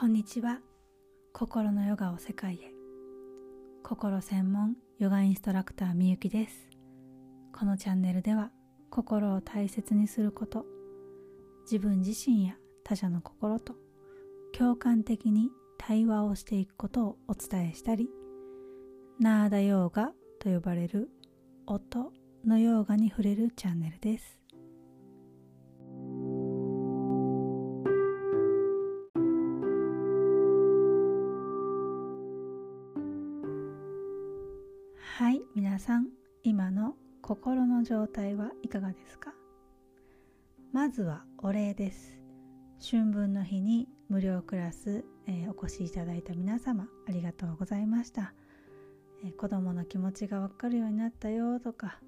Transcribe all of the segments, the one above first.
こんにちは。心のヨガを世界へ。心専門ヨガインストラクターみゆきです。このチャンネルでは心を大切にすること自分自身や他者の心と共感的に対話をしていくことをお伝えしたりナーダヨーガと呼ばれる音のヨーガに触れるチャンネルです。さん今の心の状態はいかがですか？まずはお礼です。春分の日に無料クラス、えー、お越しいただいた皆様ありがとうございました、えー、子供の気持ちがわかるようになったよとか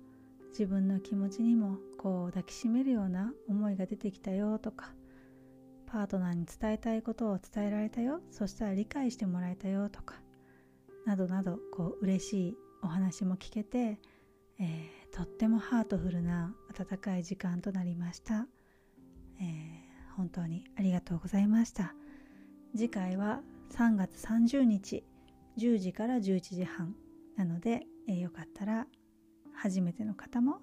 自分の気持ちにもこう抱きしめるような思いが出てきたよとかパートナーに伝えたいことを伝えられたよそしたら理解してもらえたよとかなどなどこう嬉しいお話も聞けて、えー、とってもハートフルな温かい時間となりました、えー、本当にありがとうございました。次回は3月30日10時から11時半なので、えー、よかったら初めての方も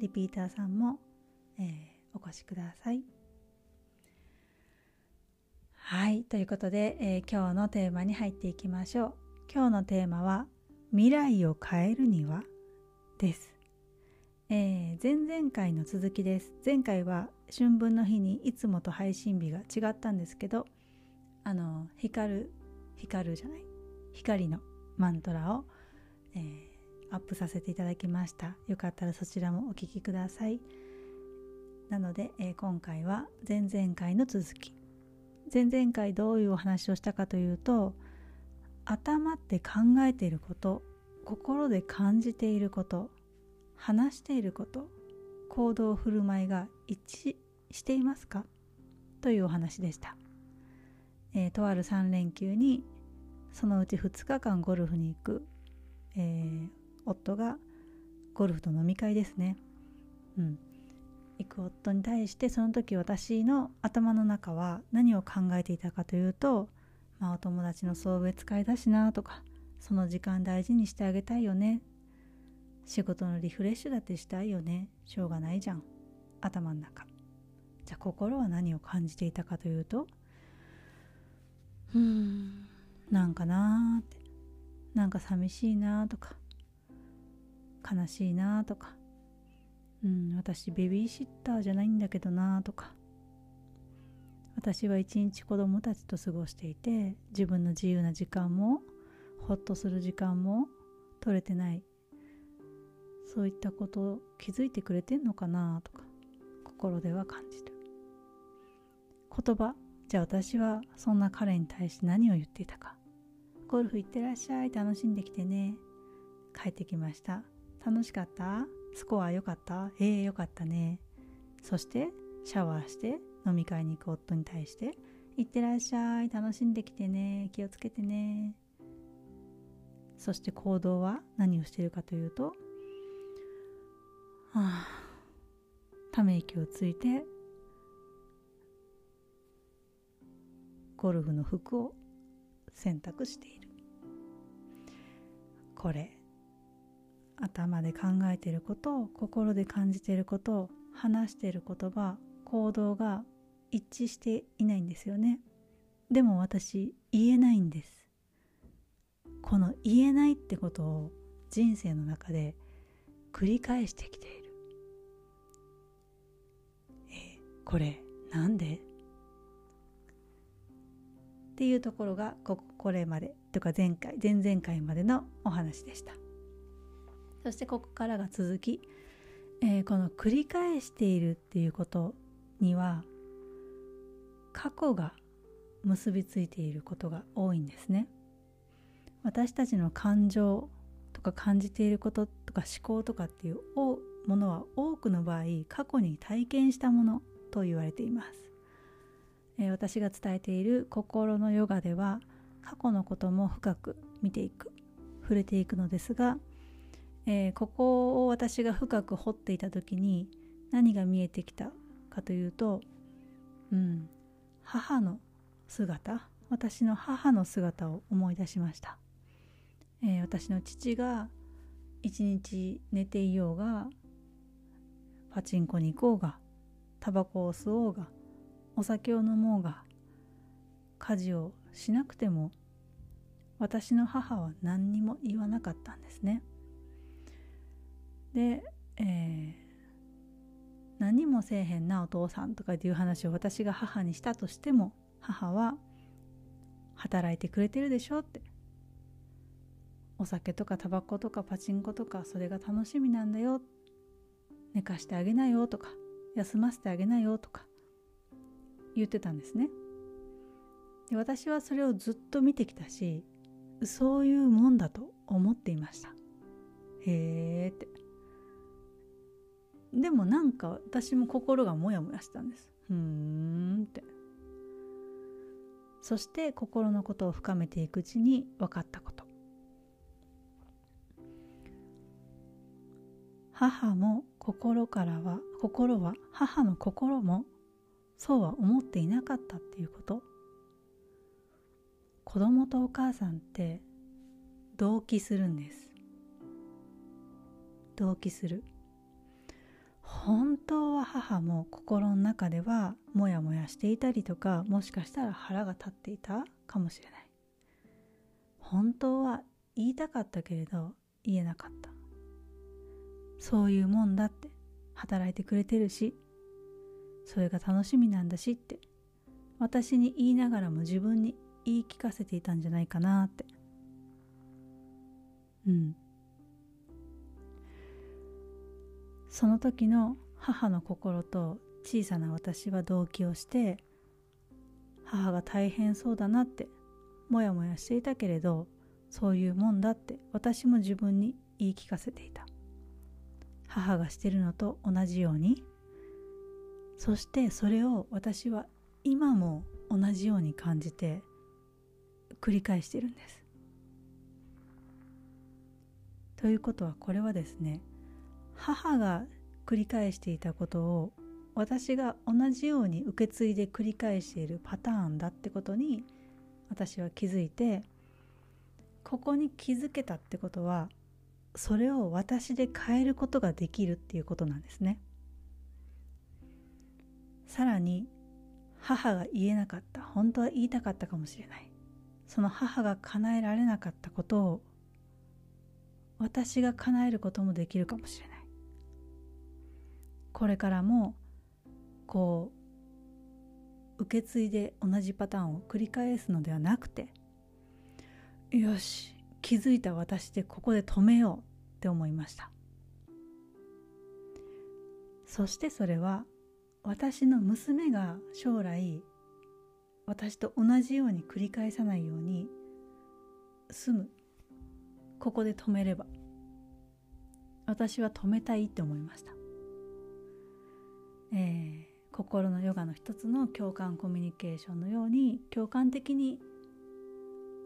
リピーターさんも、えー、お越しください。はいということで、えー、今日のテーマに入っていきましょう。今日のテーマは未来を変えるには？です、えー、前々回の続きです。前回は春分の日にいつもと配信日が違ったんですけどあの光る光るじゃない？光のマントラを、えー、アップさせていただきました。よかったらそちらもお聴きください。なので、えー、今回は前々回の続き。前々回どういうお話をしたかというと頭って考えていること心で感じていること話していること行動振る舞いが一致していますか？というお話でした、えー、とある3連休にそのうち2日間ゴルフに行く、えー、夫がゴルフと飲み会ですね。うん。行く夫に対してその時私の頭の中は何を考えていたかというとまあお友達の送別会だしなとかその時間大事にしてあげたいよね。仕事のリフレッシュだってしたいよね。しょうがないじゃん。頭の中。じゃあ心は何を感じていたかというとうーんなんかなーって。なんか寂しいなとか。悲しいなとか。うん私ベビーシッターじゃないんだけどなとか。私は一日子供たちと過ごしていて自分の自由な時間もほっとする時間も取れてない。そういったこと気づいてくれてんのかなとか心では感じる。言葉じゃあ私はそんな彼に対して何を言っていたか。ゴルフ行ってらっしゃい楽しんできてね。帰ってきました。楽しかった？スコア良かった？ええー、良かったね。そしてシャワーして飲み会に行く夫に対して「いってらっしゃい楽しんできてね気をつけてね」そして行動は何をしているかというと「はあため息をついてゴルフの服を選択している」これ頭で考えていることを心で感じていることを話している言葉行動が一致していないんですよね。でも私言えないんです。この言えないってことを人生の中で繰り返してきている。えこれなんで？っていうところがここれまでとか前回前々回までのお話でした。そしてここからが続き、えー、この繰り返しているっていうことには過去が結びついていることが多いんですね。私たちの感情とか感じていることとか思考とかっていうものは多くの場合過去に体験したものと言われています、えー、私が伝えている心のヨガでは過去のことも深く見ていく触れていくのですが、えー、ここを私が深く掘っていた時に何が見えてきたかというと、うん、母の姿私の母の姿を思い出しました、えー、私の父が一日寝ていようがパチンコに行こうがタバコを吸おうがお酒を飲もうが家事をしなくても私の母は何にも言わなかったんですね。で、えー、何もせえへんなお父さんとかっていう話を私が母にしたとしても母は働いてくれてるでしょって。お酒とかタバコとかパチンコとかそれが楽しみなんだよ。寝かしてあげなよとか休ませてあげなよとか言ってたんですね。で私はそれをずっと見てきたしそういうもんだと思っていました。へえって。でもなんか私も心がモヤモヤしたんです。ふーんって。そして心のことを深めていくうちに分かったこと。母も心からは心は母の心もそうは思っていなかったっていうこと。子供とお母さんって同期するんです。同期する。本当は母も心の中ではモヤモヤしていたりとかもしかしたら腹が立っていた？かもしれない。本当は言いたかったけれど言えなかった。そういうもんだって働いてくれてるしそれが楽しみなんだしって私に言いながらも自分に言い聞かせていたんじゃないかなって。うん。その時の母の心と小さな私は同期をして母が大変そうだなってもやもやしていたけれどそういうもんだって私も自分に言い聞かせていた母がしてるのと同じようにそしてそれを私は今も同じように感じて繰り返してるんです。ということはこれはですね母が繰り返していたことを私が同じように受け継いで繰り返しているパターンだってことに私は気づいてここに気づけたってことはそれを私で変えることができるっていうことなんですね。さらに母が言えなかった本当は言いたかったかもしれない。その母が叶えられなかったことを私が叶えることもできるかもしれない。これからもこう受け継いで同じパターンを繰り返すのではなくてよし気づいた私でここで止めようって思いました。そしてそれは私の娘が将来私と同じように繰り返さないように済む。ここで止めれば私は止めたいって思いました、えー、心のヨガの一つの共感コミュニケーションのように共感的に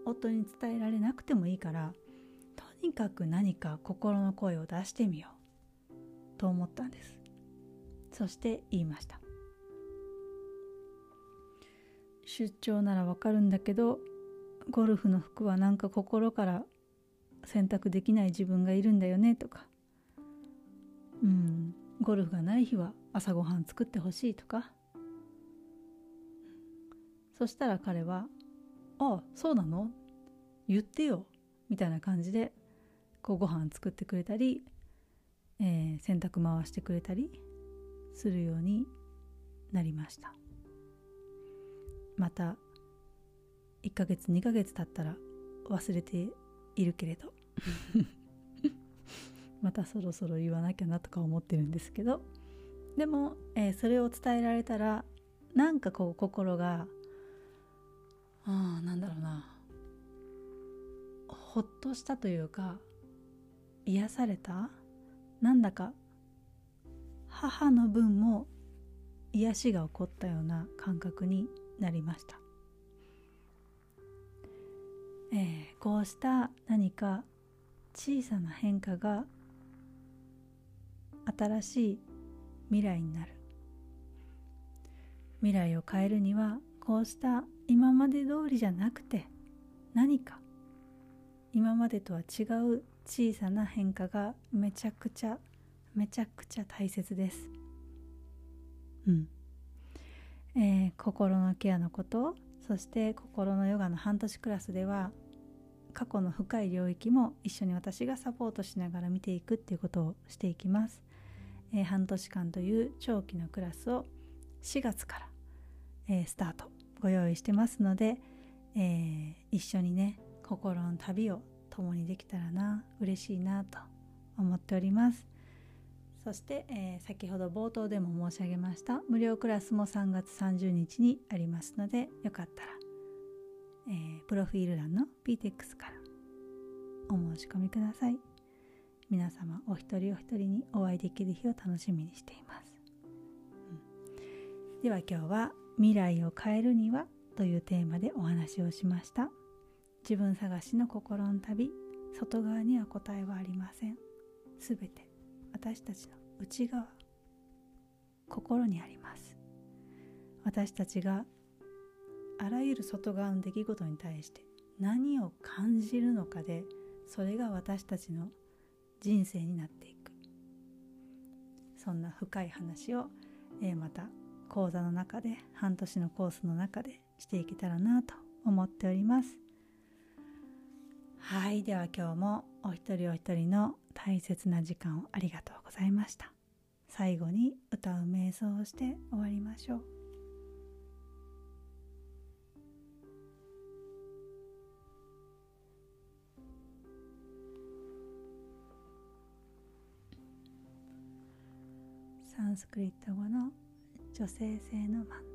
夫に伝えられなくてもいいからとにかく何か心の声を出してみようと思ったんです。そして言いました。出張ならわかるんだけどゴルフの服はなんか心から選択できない自分がいるんだよねとか。うんゴルフがない日は朝ごはん作ってほしいとか。そしたら彼は「ああそうなの？言ってよ」みたいな感じでこうご飯作ってくれたり、えー、洗濯回してくれたりするようになりました。また1ヶ月2ヶ月経ったら忘れているけれど。またそろそろ言わなきゃなとか思ってるんですけど。でも、えー、それを伝えられたらなんかこう心がああなんだろうな。ほっとしたというか癒された？なんだか母の分も癒しが起こったような感覚になりました、えー、こうした何か小さな変化が新しい未来になる。未来を変えるにはこうした今まで通りじゃなくて何か今までとは違う小さな変化がめちゃくちゃめちゃくちゃ大切です。うん。えー、心のケアのことそして心のヨガの半年クラスでは過去の深い領域も一緒に私がサポートしながら見ていくっていうことをしていきます、えー、半年間という長期のクラスを4月から、えー、スタートご用意してますので、えー、一緒にね心の旅を共にできたらな嬉しいなと思っております。そして、えー、先ほど冒頭でも申し上げました無料クラスも3月30日にありますのでよかったら、えー、プロフィール欄の PTX からお申し込みください。皆様お一人お一人にお会いできる日を楽しみにしています、うん、では今日は「未来を変えるには?」というテーマでお話をしました。自分探しの心の旅外側には答えはありません。すべて私たちの内側心にあります。私たちがあらゆる外側の出来事に対して何を感じるのかでそれが私たちの人生になっていく。そんな深い話を、えー、また講座の中で半年のコースの中でしていけたらなと思っております。はい。では今日もお一人お一人の大切な時間をありがとうございました。最後に歌う瞑想をして終わりましょう。サンスクリット語の女性性のマン